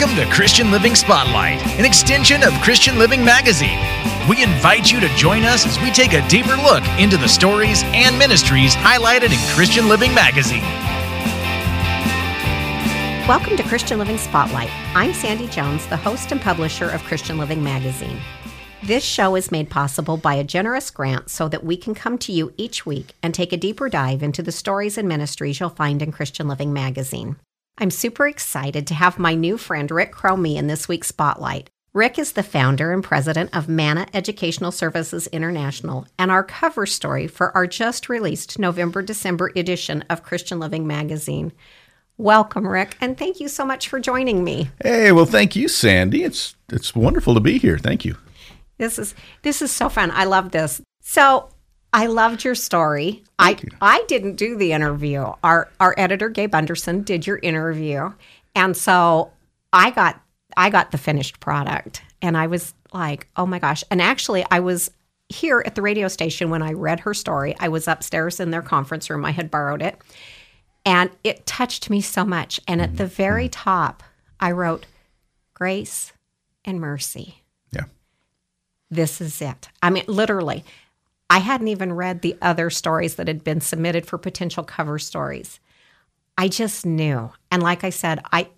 Welcome to Christian Living Spotlight, an extension of Christian Living Magazine. We invite you to join us as we take a deeper look into the stories and ministries highlighted in Christian Living Magazine. Welcome to Christian Living Spotlight. I'm Sandy Jones, the host and publisher of Christian Living Magazine. This show is made possible by a generous grant so that we can come to you each week and take a deeper dive into the stories and ministries you'll find in Christian Living Magazine. I'm super excited to have my new friend Rick Chromey in this week's Spotlight. Rick is the founder and president of MANNA Educational Services International and our cover story for our just released November December edition of Christian Living Magazine. Welcome, Rick, and thank you so much for joining me. Hey, well, thank you, Sandy. It's it's wonderful to be here. Thank you. This is this is so fun. I love this. So I loved your story. Thank I you. I didn't do the interview. Our our editor Gabe Anderson did your interview, and so I got I got the finished product, and I was like, oh my gosh! And actually, I was here at the radio station when I read her story. I was upstairs in their conference room. I had borrowed it, and it touched me so much. And at the very mm-hmm. top, I wrote, "Grace and mercy." Yeah. This is it. I mean, literally. I hadn't even read the other stories that had been submitted for potential cover stories. I just knew. And like I said, I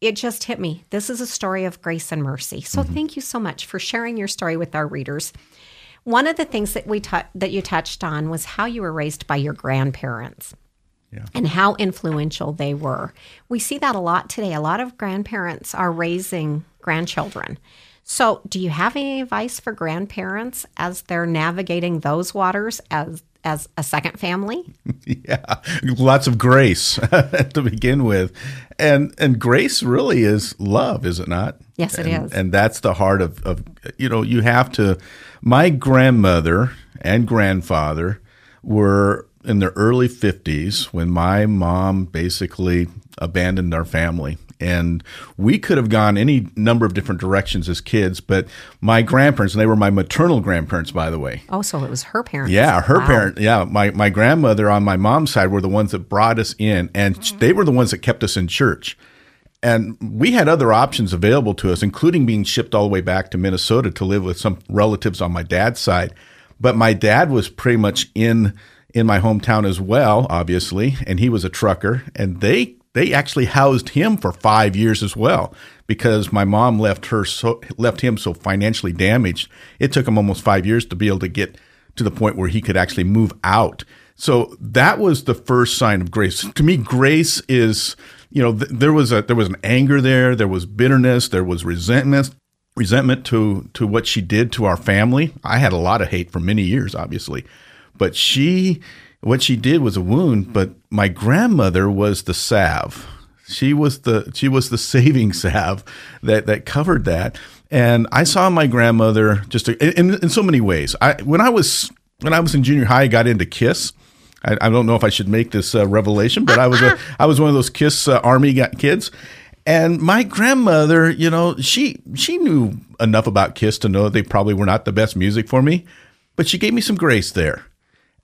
it just hit me. This is a story of grace and mercy. So mm-hmm. thank you so much for sharing your story with our readers. One of the things that we that you touched on was how you were raised by your grandparents. Yeah. And how influential they were. We see that a lot today. A lot of grandparents are raising grandchildren. So, do you have any advice for grandparents as they're navigating those waters as as a second family? Yeah, lots of grace to begin with, and and grace really is love, is it not? Yes, it and, is. and, that's the heart of of you know you have to. My grandmother and grandfather were in their early fifties when my mom basically abandoned our family and we could have gone any number of different directions as kids. But my grandparents, and they were my maternal grandparents, by the way. Oh, so it was her parents. Yeah, her wow. parent. Yeah, my my grandmother on my mom's side were the ones that brought us in, and mm-hmm. they were the ones that kept us in church. And we had other options available to us, including being shipped all the way back to Minnesota to live with some relatives on my dad's side. But my dad was pretty much in in my hometown as well, obviously, and he was a trucker, and they they actually housed him for five years as well because my mom left her so left him so financially damaged. It took him almost five years to be able to get to the point where he could actually move out. So that was the first sign of grace. To me, grace is you know th- there was a there was an anger there, there was bitterness, there was resentment resentment to to what she did to our family. I had a lot of hate for many years, obviously, but she what she did was a wound, but my grandmother was the salve. She was the she was the saving salve that that covered that. And I saw my grandmother just in, in so many ways. I when I was when I was in junior high, I got into Kiss. I, I don't know if I should make this uh, revelation, but I was a I was one of those Kiss uh, Army kids. And my grandmother, you know, she she knew enough about Kiss to know they probably were not the best music for me, but she gave me some grace there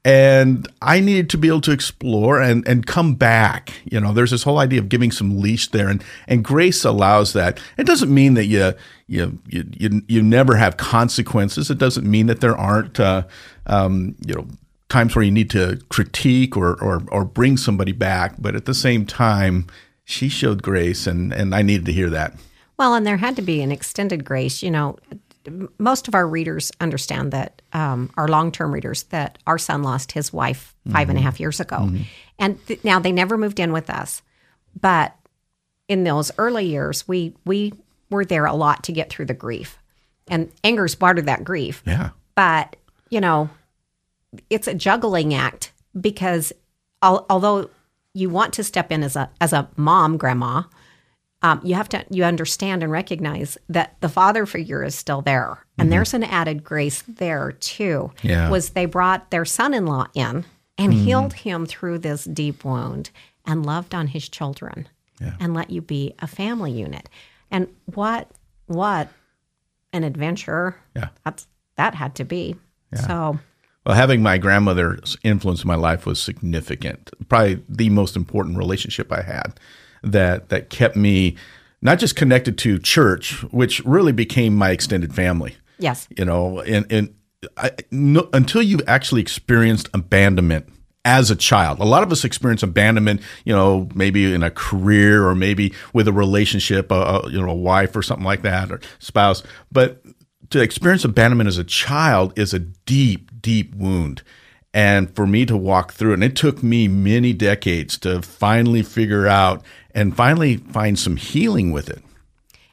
and I needed to be able to explore and and come back. You know, there's this whole idea of giving some leash there, and and grace allows that. It doesn't mean that you you you you, you never have consequences. It doesn't mean that there aren't uh, um, you know times where you need to critique or, or or bring somebody back. But at the same time, she showed grace, and and I needed to hear that. Well, and there had to be an extended grace. You know, most of our readers understand that um, our long-term readers that our son lost his wife five mm-hmm. and a mm-hmm. half years ago mm-hmm. and th- now they never moved in with us but in those early years we we were there a lot to get through the grief and anger is part of that grief yeah but you know it's a juggling act because al- although you want to step in as a as a mom grandma um, you have to you understand and recognize that the father figure is still there and mm-hmm. there's an added grace there too yeah. was they brought their son-in-law in and mm. healed him through this deep wound and loved on his children yeah. and let you be a family unit and what what an adventure yeah that's that had to be yeah. so well, having my grandmother's influence in my life was significant. Probably the most important relationship I had that that kept me not just connected to church, which really became my extended family. Yes. You know, and and I, no, until you've actually experienced abandonment as a child. A lot of us experience abandonment, you know, maybe in a career or maybe with a relationship, a, you know, a wife or something like that or spouse. But to experience abandonment as a child is a deep, deep wound. And for me to walk through and it took me many decades to finally figure out and finally find some healing with it.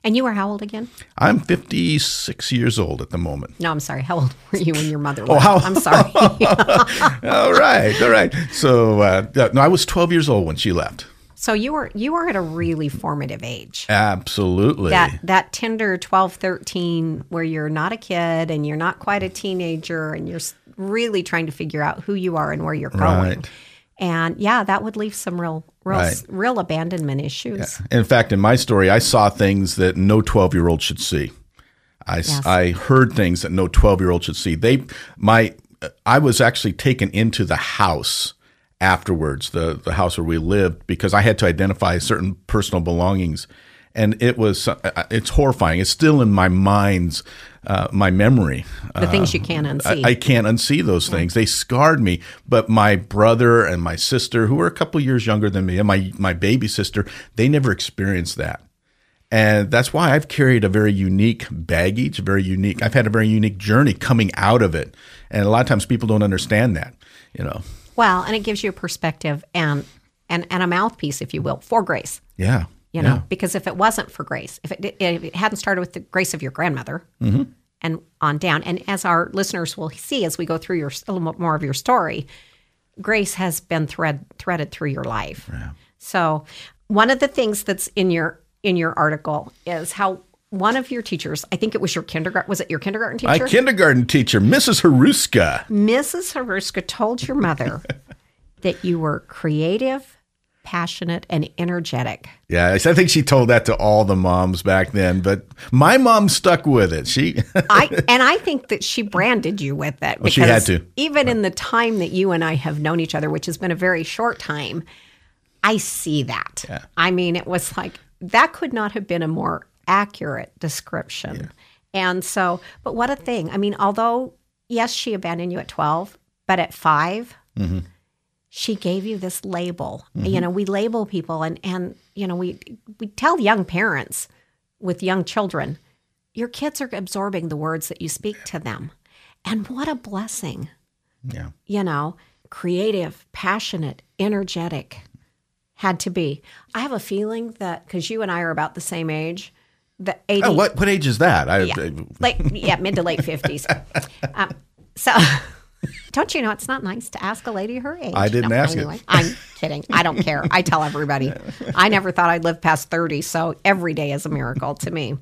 And you were how old again? I'm 56 years old at the moment. No, I'm sorry. How old were you when your mother left? how- I'm sorry. all right, all right. So, uh, no, I was 12 years old when she left. so you were you were at a really formative age. Absolutely. That that tender 12, 13 where you're not a kid and you're not quite a teenager and you're really trying to figure out who you are and where you're going. Right. And yeah, that would leave some real real Right. real abandonment issues. In fact, in my story, I saw things that no 12 year old should see. I, Yes. I heard things that no 12 year old should see. They, my, I was actually taken into the house afterwards, the, the house where we lived, because I had to identify certain personal belongings. And it was, uh, it's horrifying. It's still in my mind's, uh, my memory. The things you can't unsee. I, I can't unsee those things. They scarred me. But my brother and my sister, who were a couple years younger than me, and my my baby sister, they never experienced that. And that's why I've carried a very unique baggage, very unique. I've had a very unique journey coming out of it. And a lot of times people don't understand that, you know. well, and it gives you a perspective and and and a mouthpiece, if you will, for grace. Yeah. You know because if it wasn't for grace if it, if it hadn't started with the grace of your grandmother mm-hmm. and on down and as our listeners will see as we go through your a little more of your story grace has been thread threaded through your life so one of the things that's in your in your article is how one of your teachers i think it was your kindergarten was it your kindergarten teacher? My kindergarten teacher, Mrs. Haruska. mrs haruska told your mother that you were creative passionate and energetic Yeah, I think she told that to all the moms back then, but my mom stuck with it. She I and I think that she branded you with it because she had to. even in the time that you and I have known each other, which has been a very short time, I see that. I mean, it was like that could not have been a more accurate description. And so, but what a thing. I mean, although yes, she abandoned you at 12, but at 5, Mm-hmm. She gave you this label. You know, we label people and and you know, we we tell young parents with young children, your kids are absorbing the words that you speak to them. And what a blessing. Yeah. You know, creative, passionate, energetic had to be. I have a feeling that cuz you and I are about the same age, the 80 Oh, what what age is that? I, yeah, late, yeah, mid to late fifties. Um, so, don't you know it's not nice to ask a lady her age? I didn't ask it. anyway, I'm kidding. I don't care. I tell everybody. I never thought I'd live past thirty, so every day is a miracle to me.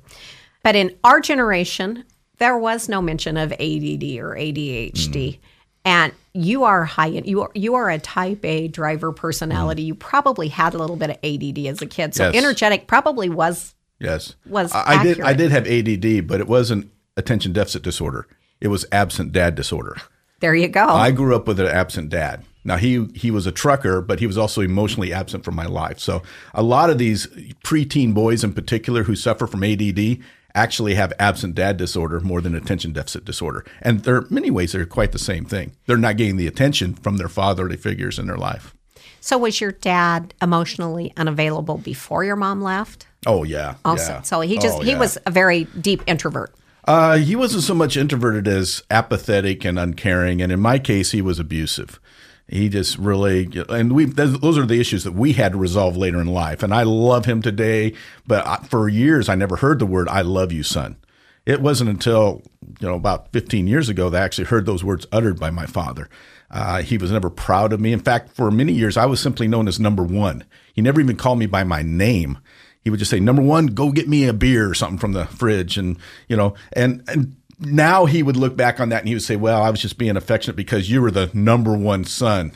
But in our generation, there was no mention of ADD or ADHD. Hmm. And you are high. You are you are a Type A driver personality. You probably had a little bit of ADD as a kid, so. Yes. energetic probably was Yes. was I, I did I did have ADD, but it wasn't attention deficit disorder. It was absent dad disorder. There you go. I grew up with an absent dad. Now he he was a trucker, but he was also emotionally absent from my life. So a lot of these preteen boys in particular who suffer from ADD actually have absent dad disorder more than attention deficit disorder. And there are many ways they're quite the same thing. They're not getting the attention from their fatherly figures in their life. So was your dad emotionally unavailable before your mom left? Oh yeah. Also, yeah. so he just Oh, he yeah. was a very deep introvert. Uh, he wasn't so much introverted as apathetic and uncaring, and in my case, he was abusive. He just really, and we those are the issues that we had to resolve later in life. And I love him today, but for years I never heard the word "I love you, son." It wasn't until you know about 15 years ago that I actually heard those words uttered by my father. Uh, he was never proud of me. In fact, for many years I was simply known as Number One. He never even called me by my name he would just say, "Number one, go get me a beer or something from the fridge," and you know, and and now he would look back on that and he would say, "Well, I was just being affectionate because you were the number one son."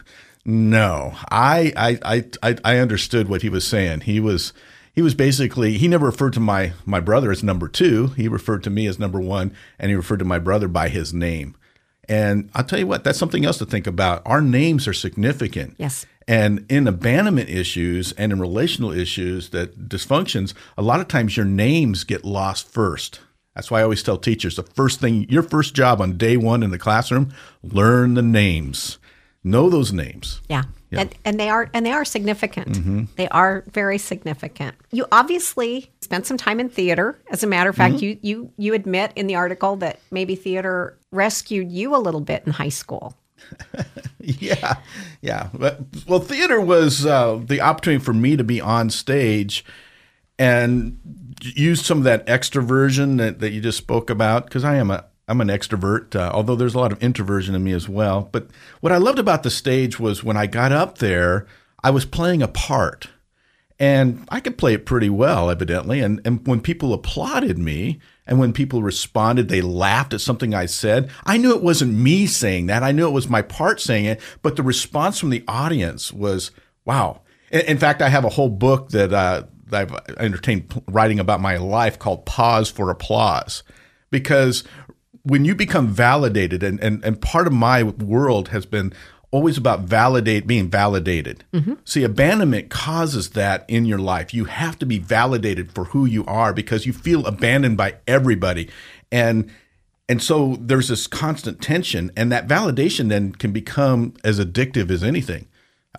No, I I I I, understood what he was saying. He was he was basically he never referred to my my brother as number two. He referred to me as number one, and he referred to my brother by his name. And I'll tell you what, that's something else to think about. Our names are significant. Yes. And in abandonment issues and in relational issues that dysfunctions, a lot of times your names get lost first. That's why I always tell teachers the first thing, your first job on day one in the classroom, learn the names. Know those names. Yeah. yeah. And, and they are and they are significant. Mm-hmm. They are very significant. You obviously spent some time in theater. As a matter of fact, mm-hmm. you you you admit in the article that maybe theater rescued you a little bit in high school. yeah, yeah. Well, theater was uh, the opportunity for me to be on stage and use some of that extroversion that, that you just spoke about because I am a I'm an extrovert, uh, although there's a lot of introversion in me as well. But what I loved about the stage was when I got up there, I was playing a part. And I could play it pretty well, evidently. And, and when people applauded me and when people responded, they laughed at something I said, I knew it wasn't me saying that. I knew it was my part saying it. But the response from the audience was, wow. In, fact, I have a whole book that, uh, that I've entertained writing about my life called Pause for Applause. Because when you become validated, and, and, and part of my world has been always about validate being validated. Mm-hmm. See, abandonment causes that in your life. You have to be validated for who you are because you feel abandoned by everybody. And and so there's this constant tension and that validation then can become as addictive as anything.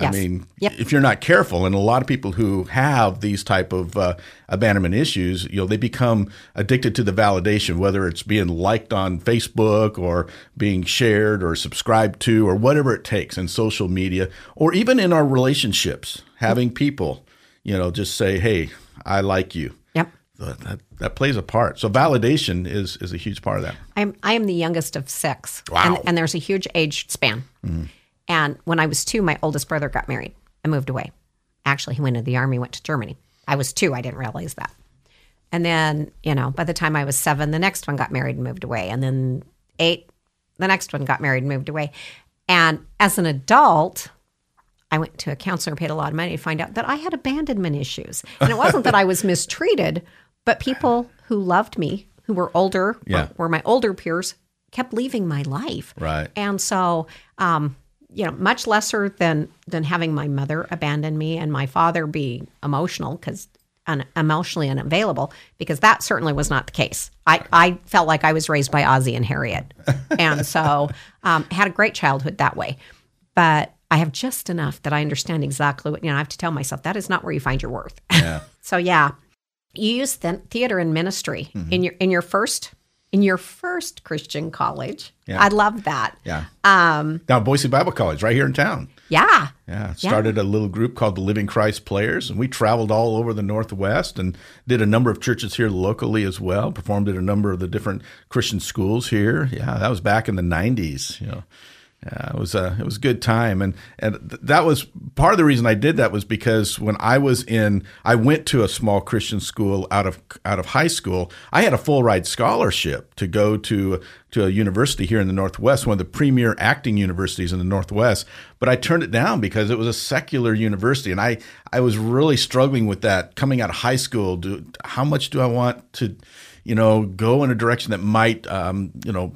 Yes. I mean, yep. if you're not careful, and a lot of people who have these type of uh, abandonment issues, you know, they become addicted to the validation, whether it's being liked on Facebook or being shared or subscribed to or whatever it takes in social media, or even in our relationships, having people, you know, just say, "Hey, I like you." Yep. That, that plays a part. So validation is is a huge part of that. I'm I am the youngest of six. Wow. And, and there's a huge age span. Mm-hmm. And when I was two, my oldest brother got married and moved away. Actually, he went into the army, went to Germany. I was two, I didn't realize that. And then, you know, by the time I was seven, the next one got married and moved away. And then eight, the next one got married and moved away. And as an adult, I went to a counselor, and paid a lot of money to find out that I had abandonment issues. And it wasn't that I was mistreated, but people who loved me, who were older, yeah. were, were my older peers, kept leaving my life. Right. And so, um, you know, much lesser than than having my mother abandon me and my father be emotional because un, emotionally unavailable because that certainly was not the case. I, I felt like I was raised by Ozzie and Harriet, and so um, had a great childhood that way. But I have just enough that I understand exactly what you know. I have to tell myself that is not where you find your worth. Yeah. so yeah, you use th- theater and ministry mm-hmm. in your in your first in your first Christian college. Yeah. I love that. Yeah. Um, now, Boise Bible College, right here in town. Yeah. Yeah. Started yeah. a little group called the Living Christ Players, and we traveled all over the Northwest and did a number of churches here locally as well. Performed at a number of the different Christian schools here. Yeah, that was back in the '90s. You know. Yeah, it was a it was a good time, and and that was part of the reason I did that was because when I was in, I went to a small Christian school out of out of high school. I had a full ride scholarship to go to to a university here in the Northwest, one of the premier acting universities in the Northwest. But I turned it down because it was a secular university, and I I was really struggling with that coming out of high school. Do how much do I want to, you know, go in a direction that might, um, you know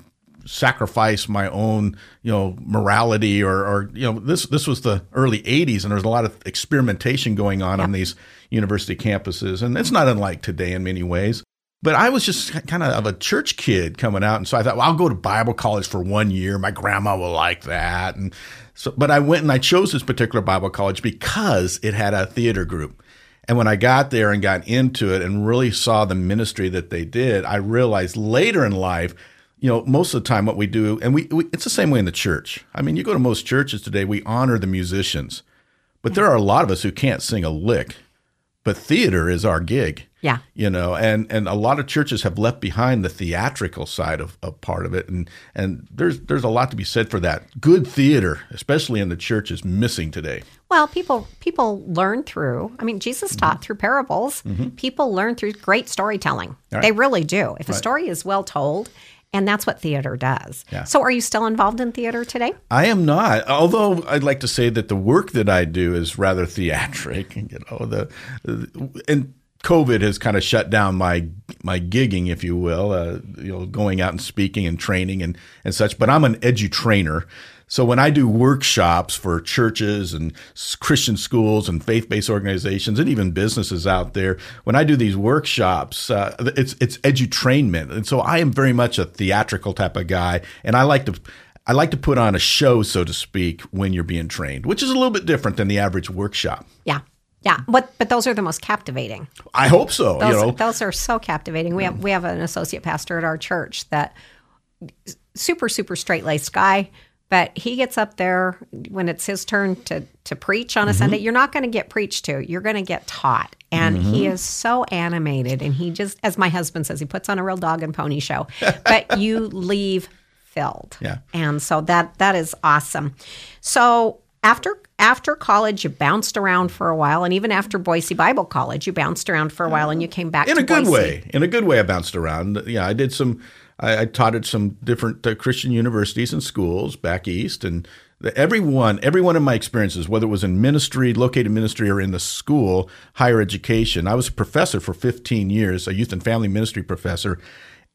sacrifice my own, you know, morality or, or you know, this this was the early '80s, and there's a lot of experimentation going on on these university campuses, and it's not unlike today in many ways. But I was just kind of a church kid coming out, and so I thought, well, I'll go to Bible college for one year. My grandma will like that, and so. But I went and I chose this particular Bible college because it had a theater group. And when I got there and got into it and really saw the ministry that they did, I realized later in life you know, most of the time what we do, and we, we, it's the same way in the church. I mean, you go to most churches today, we honor the musicians, but there are a lot of us who can't sing a lick. But theater is our gig. Yeah. You know, and and a lot of churches have left behind the theatrical side of, of part of it. And and there's there's a lot to be said for that. Good theater, especially in the church, is missing today. Well, people people learn through. I mean, Jesus mm-hmm. taught through parables. Mm-hmm. People learn through great storytelling. Right. They really do. If a story is well told and that's what theater does. Yeah. So, are you still involved in theater today? I am not. Although I'd like to say that the work that I do is rather theatric. You know, the and COVID has kind of shut down my my gigging, if you will, uh, you know, going out and speaking and training and and such. But I'm an edu trainer, so when I do workshops for churches and Christian schools and faith-based organizations and even businesses out there, when I do these workshops, uh, it's it's edutrainment, and so I am very much a theatrical type of guy, and I like to. I like to put on a show, so to speak, when you're being trained, which is a little bit different than the average workshop. Yeah. Yeah, but but those are the most captivating. I hope so. Those, you know, those are so captivating. We have we have an associate pastor at our church that super super straight laced guy, but he gets up there when it's his turn to to preach on a mm-hmm. Sunday. You're not going to get preached to. You're going to get taught. And mm-hmm. he is so animated and he just as my husband says he puts on a real dog and pony show. but you leave filled. Yeah. And so that that is awesome. So after after college you bounced around for a while and even after Boise Bible College you bounced around for a while and you came back in a good Boise. way. In a good way I bounced around. Yeah, I did some I, I taught at some different uh, Christian universities and schools back east, and the, everyone, every one of my experiences, whether it was in ministry, located ministry, or in the school, higher education. I was a professor for 15 years, a youth and family ministry professor.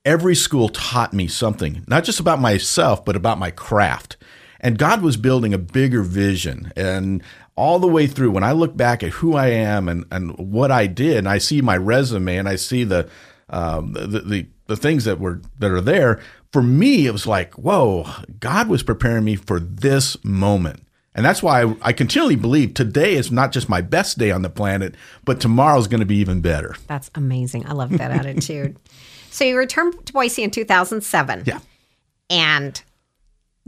Every school taught me something, not just about myself, but about my craft. And God was building a bigger vision. And all the way through, when I look back at who I am and, and what I did, and I see my resume and I see the, um, the, the the things that were that are there for me it was like whoa god was preparing me for this moment. And that's why I, I continually believe today is not just my best day on the planet but tomorrow's going to be even better. That's amazing. I love that attitude. So you returned to boise in 2007 yeah. And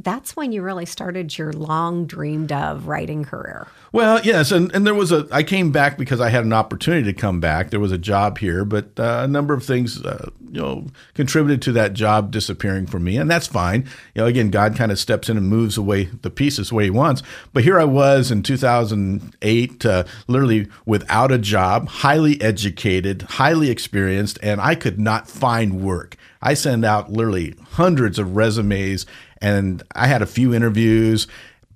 that's when you really started your long dreamed of writing career. Well, yes, and, and there was a I came back because I had an opportunity to come back. There was a job here, but uh, a number of things uh, you know contributed to that job disappearing from me, and that's fine. You know, again, God kind of steps in and moves away the pieces the way He wants. But here I was in 2008, uh, literally without a job, highly educated, highly experienced, and I could not find work. I send out literally hundreds of resumes and I had a few interviews,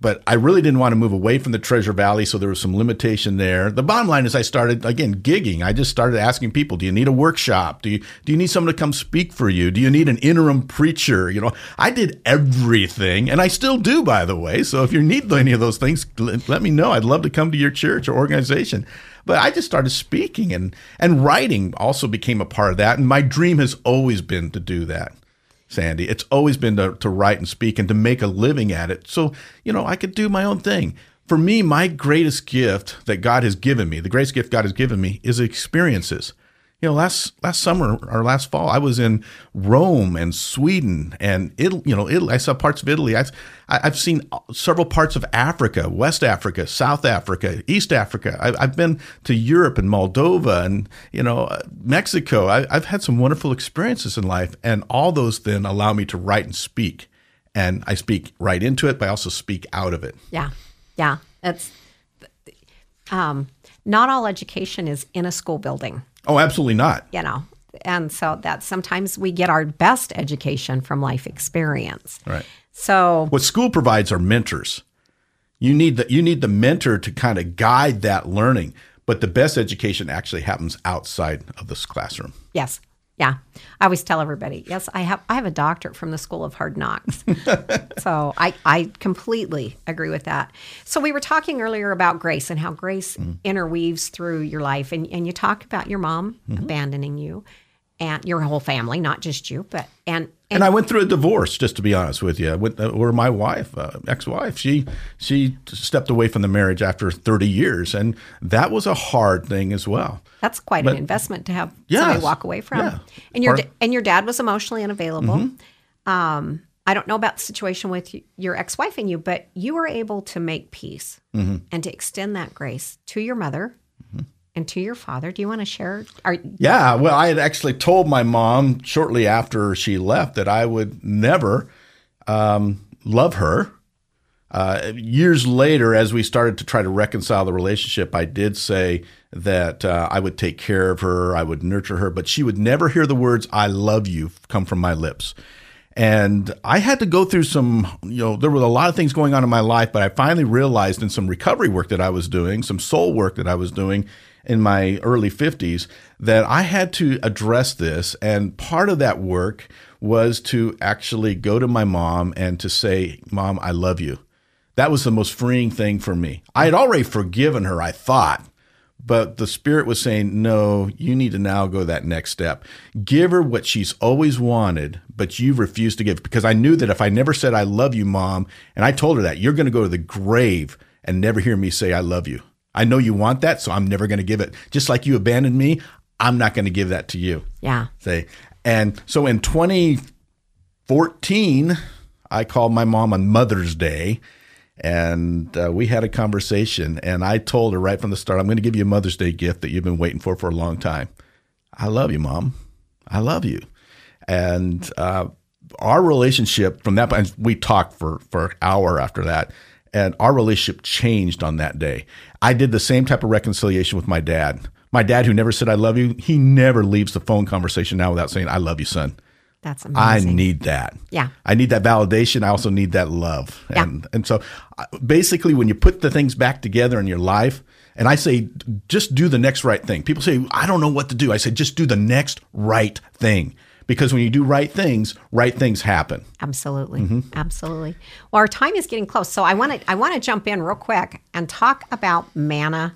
but I really didn't want to move away from the Treasure Valley, so there was some limitation there. The bottom line is I started again gigging. I just started asking people, "Do you need a workshop? Do you do you need someone to come speak for you? Do you need an interim preacher?" You know, I did everything, and I still do, by the way. So if you need any of those things, let me know. I'd love to come to your church or organization. But I just started speaking, and and writing also became a part of that. And my dream has always been to do that. Sandy. It's always been to, to write and speak and to make a living at it. So, you know, I could do my own thing. For me, my greatest gift that God has given me, the greatest gift God has given me is experiences you know, last last summer or last fall, I was in Rome and Sweden and Italy. You know, Italy. I saw parts of Italy. I've I've seen several parts of Africa, West Africa, South Africa, East Africa. I've, I've been to Europe and Moldova and you know uh, Mexico. I, I've had some wonderful experiences in life, and all those then allow me to write and speak. And I speak right into it, but I also speak out of it. Yeah, yeah. That's um, not all education is in a school building. Oh, absolutely not. You know, and so that sometimes we get our best education from life experience. Right. So what school provides are mentors. You need the you need the mentor to kind of guide that learning, but the best education actually happens outside of this classroom. Yes. Yeah. I always tell everybody, yes, I have I have a doctorate from the School of Hard Knocks. so I, I completely agree with that. So we were talking earlier about grace and how grace mm-hmm. interweaves through your life and, and you talk about your mom mm-hmm. abandoning you and your whole family, not just you, but and and, and I went through a divorce, just to be honest with you. Went, uh, or my wife, uh, ex-wife, she she stepped away from the marriage after 30 years, and that was a hard thing as well. That's quite but, an investment to have yes, somebody walk away from. Yeah. And your Part, and your dad was emotionally unavailable. Mm-hmm. Um, I don't know about the situation with your ex-wife and you, but you were able to make peace mm-hmm. and to extend that grace to your mother and to your father. Do you want to share? Are, yeah, well, I had actually told my mom shortly after she left that I would never um, love her. Uh, years later, as we started to try to reconcile the relationship, I did say that uh, I would take care of her, I would nurture her, but she would never hear the words "I love you" come from my lips. And I had to go through some, you know, there were a lot of things going on in my life, but I finally realized in some recovery work that I was doing, some soul work that I was doing, in my early 50s that I had to address this. And part of that work was to actually go to my mom and to say, Mom, I love you. That was the most freeing thing for me. I had already forgiven her, I thought. But the spirit was saying, no, you need to now go that next step. Give her what she's always wanted, but you've refused to give. Because I knew that if I never said, I love you, mom, and I told her that, you're going to go to the grave and never hear me say, I love you. I know you want that, so I'm never going to give it. Just like you abandoned me, I'm not going to give that to you. Yeah. Say, and so in 2014, I called my mom on Mother's Day and uh, we had a conversation and i told her right from the start i'm going to give you a mother's day gift that you've been waiting for for a long time i love you mom i love you and uh, our relationship from that point we talked for for an hour after that and our relationship changed on that day i did the same type of reconciliation with my dad my dad who never said i love you he never leaves the phone conversation now without saying i love you son that's amazing. I need that. Yeah. I need that validation. I also need that love. Yeah. And and so uh, basically when you put the things back together in your life and I say just do the next right thing. People say I don't know what to do. I say just do the next right thing. Because when you do right things, right things happen. Absolutely. Mm-hmm. Absolutely. Well, our time is getting close. So I want to I want to jump in real quick and talk about MANA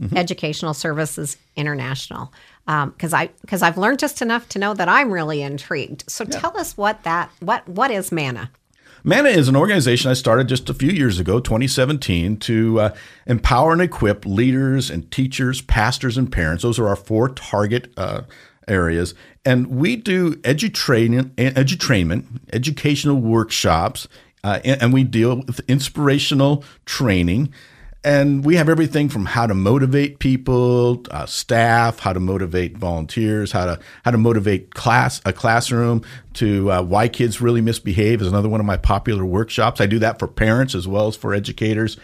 mm-hmm. Educational Services International because um, I because I've learned just enough to know that I'm really intrigued. So yeah. tell us what that what what is MANNA? MANNA is an organization I started just a few years ago, 2017, to uh, empower and equip leaders and teachers, pastors, and parents. Those are our four target uh, areas. And we do edu-training, edu-trainment, educational workshops, uh, and, and we deal with inspirational training and we have everything from how to motivate people, uh, staff, how to motivate volunteers, how to how to motivate class a classroom, to uh, why kids really misbehave is another one of my popular workshops. I do that for parents as well as for educators.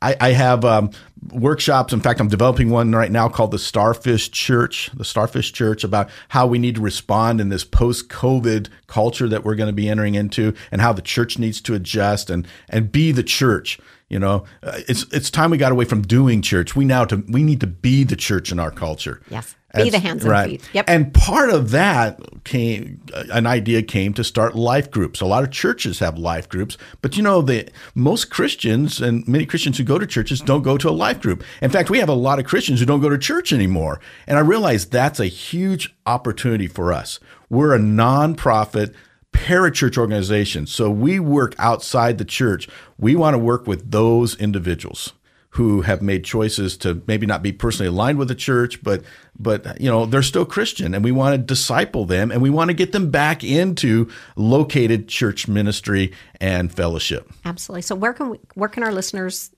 I, I have um, workshops. In fact, I'm developing one right now called the Starfish Church, the Starfish Church, about how we need to respond in this post-COVID culture that we're going to be entering into, and how the church needs to adjust and and be the church. You know, uh, it's it's time we got away from doing church. We now to we need to be the church in our culture. Yes. Be the hands and right. feet. Yep. And part of that came, uh, an idea came to start life groups. A lot of churches have life groups, but you know, the most Christians and many Christians who go to churches don't go to a life group. In fact, we have a lot of Christians who don't go to church anymore. And I realize that's a huge opportunity for us. We're a nonprofit parachurch organization. So we work outside the church. We want to work with those individuals who have made choices to maybe not be personally aligned with the church, but but you know they're still Christian, and we want to disciple them, and we want to get them back into located church ministry and fellowship. Absolutely. So where can we, where can our listeners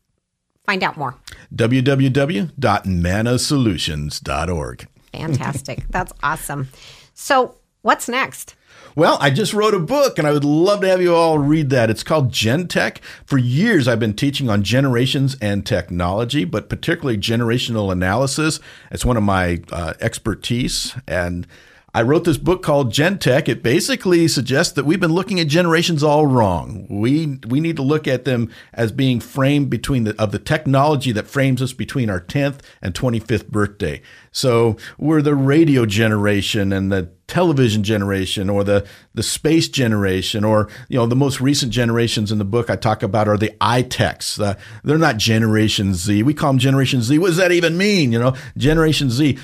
find out more? www.manasolutions.org. Fantastic. That's awesome. So what's next? Well, I just wrote a book and I would love to have you all read that. It's called GenTech. For years, I've been teaching on generations and technology, but particularly generational analysis. It's one of my uh, expertise. And I wrote this book called GenTech. It basically suggests that we've been looking at generations all wrong. We we need to look at them as being framed between the of the technology that frames us between our 10th and 25th birthday. So we're the radio generation and the television generation or the the space generation or you know the most recent generations in the book I talk about are the iTechs. Uh, they're not Generation Z. We call them Generation Z. What does that even mean? You know, Generation Z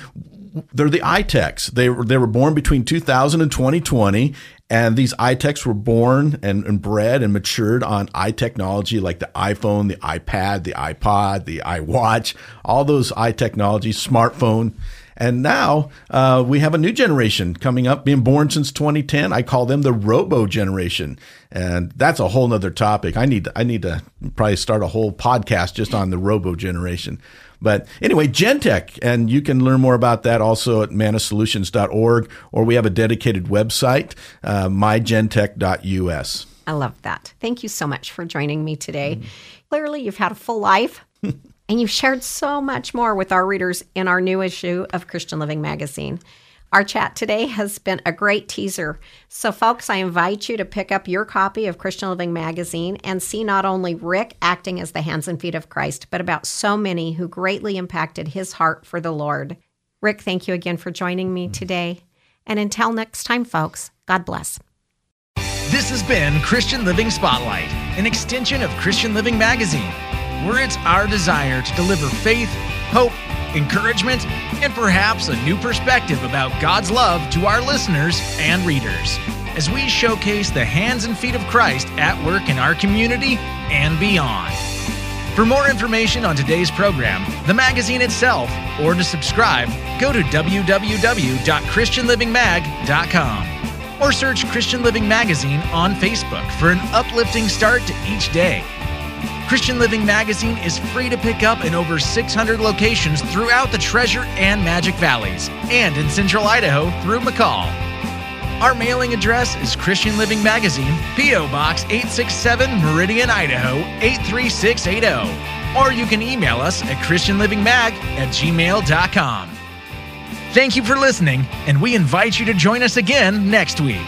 they're the iTechs. They were they were born between 2000 and 2020, and these iTechs were born and, and bred and matured on iTechnology like the iPhone, the iPad, the iPod, the iWatch, all those iTechnology, smartphone. And now uh, we have a new generation coming up, being born since 2010. I call them the Robo generation, and that's a whole nother topic. I need to, I need to probably start a whole podcast just on the Robo generation. But anyway, Gentech, and you can learn more about that also at manasolutions.org, or we have a dedicated website, uh, mygentech.us. I love that. Thank you so much for joining me today. Mm. Clearly, you've had a full life. and you've shared so much more with our readers in our new issue of Christian Living Magazine. Our chat today has been a great teaser. So, folks, I invite you to pick up your copy of Christian Living Magazine and see not only Rick acting as the hands and feet of Christ, but about so many who greatly impacted his heart for the Lord. Rick, thank you again for joining me today. And until next time, folks, God bless. This has been Christian Living Spotlight, an extension of Christian Living Magazine, where it's our desire to deliver faith, hope, encouragement, and perhaps a new perspective about God's love to our listeners and readers as we showcase the hands and feet of Christ at work in our community and beyond. For more information on today's program, the magazine itself, or to subscribe, go to www.christianlivingmag.com or search Christian Living Magazine on Facebook for an uplifting start to each day. Christian Living Magazine is free to pick up in over 600 locations throughout the Treasure and Magic Valleys and in central Idaho through McCall. Our mailing address is Christian Living Magazine, P.O. Box 867 Meridian, Idaho 83680. Or you can email us at ChristianLivingMag at gmail.com. Thank you for listening, and we invite you to join us again next week.